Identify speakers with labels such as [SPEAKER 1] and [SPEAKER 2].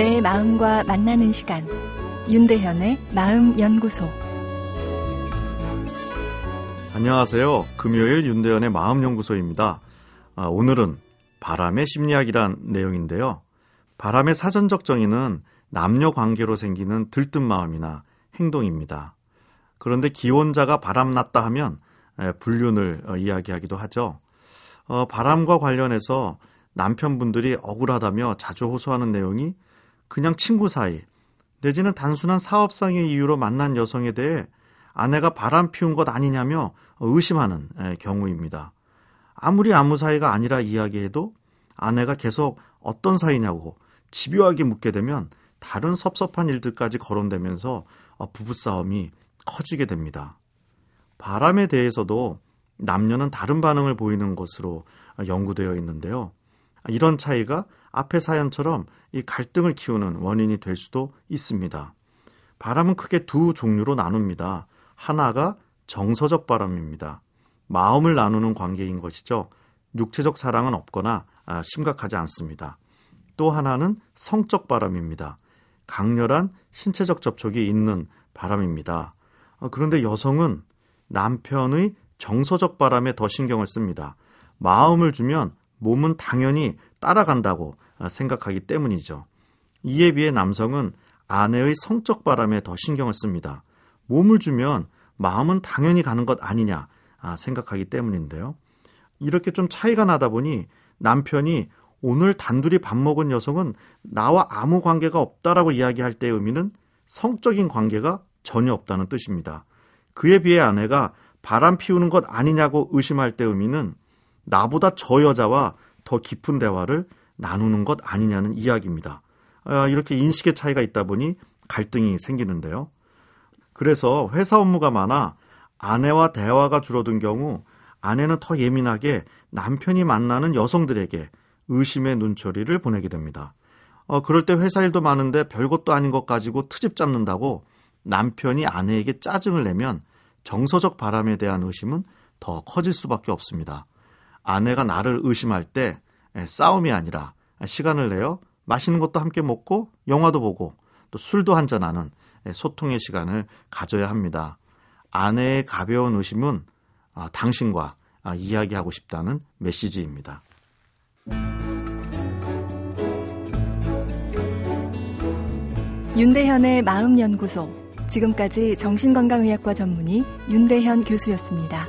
[SPEAKER 1] 내 마음과 만나는 시간 윤대현의 마음연구소
[SPEAKER 2] 안녕하세요. 금요일 윤대현의 마음연구소입니다. 아, 오늘은 바람의 심리학이란 내용인데요. 바람의 사전적 정의는 남녀 관계로 생기는 들뜬 마음이나 행동입니다. 그런데 기혼자가 바람났다 하면 불륜을 어, 이야기하기도 하죠. 어, 바람과 관련해서 남편분들이 억울하다며 자주 호소하는 내용이 그냥 친구 사이 내지는 단순한 사업상의 이유로 만난 여성에 대해 아내가 바람 피운 것 아니냐며 의심하는 경우입니다. 아무리 아무 사이가 아니라 이야기해도 아내가 계속 어떤 사이냐고 집요하게 묻게 되면 다른 섭섭한 일들까지 거론되면서 어, 부부싸움이 커지게 됩니다. 바람에 대해서도 남녀는 다른 반응을 보이는 것으로 연구되어 있는데요. 이런 차이가 앞의 사연처럼 이 갈등을 키우는 원인이 될 수도 있습니다. 바람은 크게 두 종류로 나눕니다. 하나가 정서적 바람입니다. 마음을 나누는 관계인 것이죠. 육체적 사랑은 없거나 아, 심각하지 않습니다. 또 하나는 성적 바람입니다. 강렬한 신체적 접촉이 있는 바람입니다. 어, 그런데 여성은 남편의 정서적 바람에 더 신경을 씁니다. 마음을 주면 몸은 당연히 따라간다고 아, 생각하기 때문이죠. 이에 비해 남성은 아내의 성적 바람에 더 신경을 씁니다. 몸을 주면 마음은 당연히 가는 것 아니냐 아, 생각하기 때문인데요. 이렇게 좀 차이가 나다 보니 남편이 오늘 단둘이 밥 먹은 여성은 나와 아무 관계가 없다라고 이야기할 때의 의미는 성적인 관계가 전혀 없다는 뜻입니다. 그에 비해 아내가 바람 피우는 것 아니냐고 의심할 때 의미는 나보다 저 여자와 더 깊은 대화를 나누는 것 아니냐는 이야기입니다. 아, 이렇게 인식의 차이가 있다 보니 갈등이 생기는데요. 그래서 회사 업무가 많아 아내와 대화가 줄어든 경우 아내는 더 예민하게 남편이 만나는 여성들에게 의심의 눈초리를 보내게 됩니다. 어, 그럴 때 회사 일도 많은데 별것도 아닌 것 가지고 트집 잡는다고 남편이 아내에게 짜증을 내면 정서적 바람에 대한 의심은 더 커질 수밖에 없습니다. 아내가 나를 의심할 때 싸움이 아니라 시간을 내어 맛있는 것도 함께 먹고 영화도 보고 또 술도 한잔하는 소통의 시간을 가져야 합니다. 아내의 가벼운 의심은 아, 당신과 아, 이야기하고 싶다는 메시지입니다.
[SPEAKER 1] 윤대현의 마음연구소. 지금까지 정신건강의학과 전문의 윤대현 교수였습니다.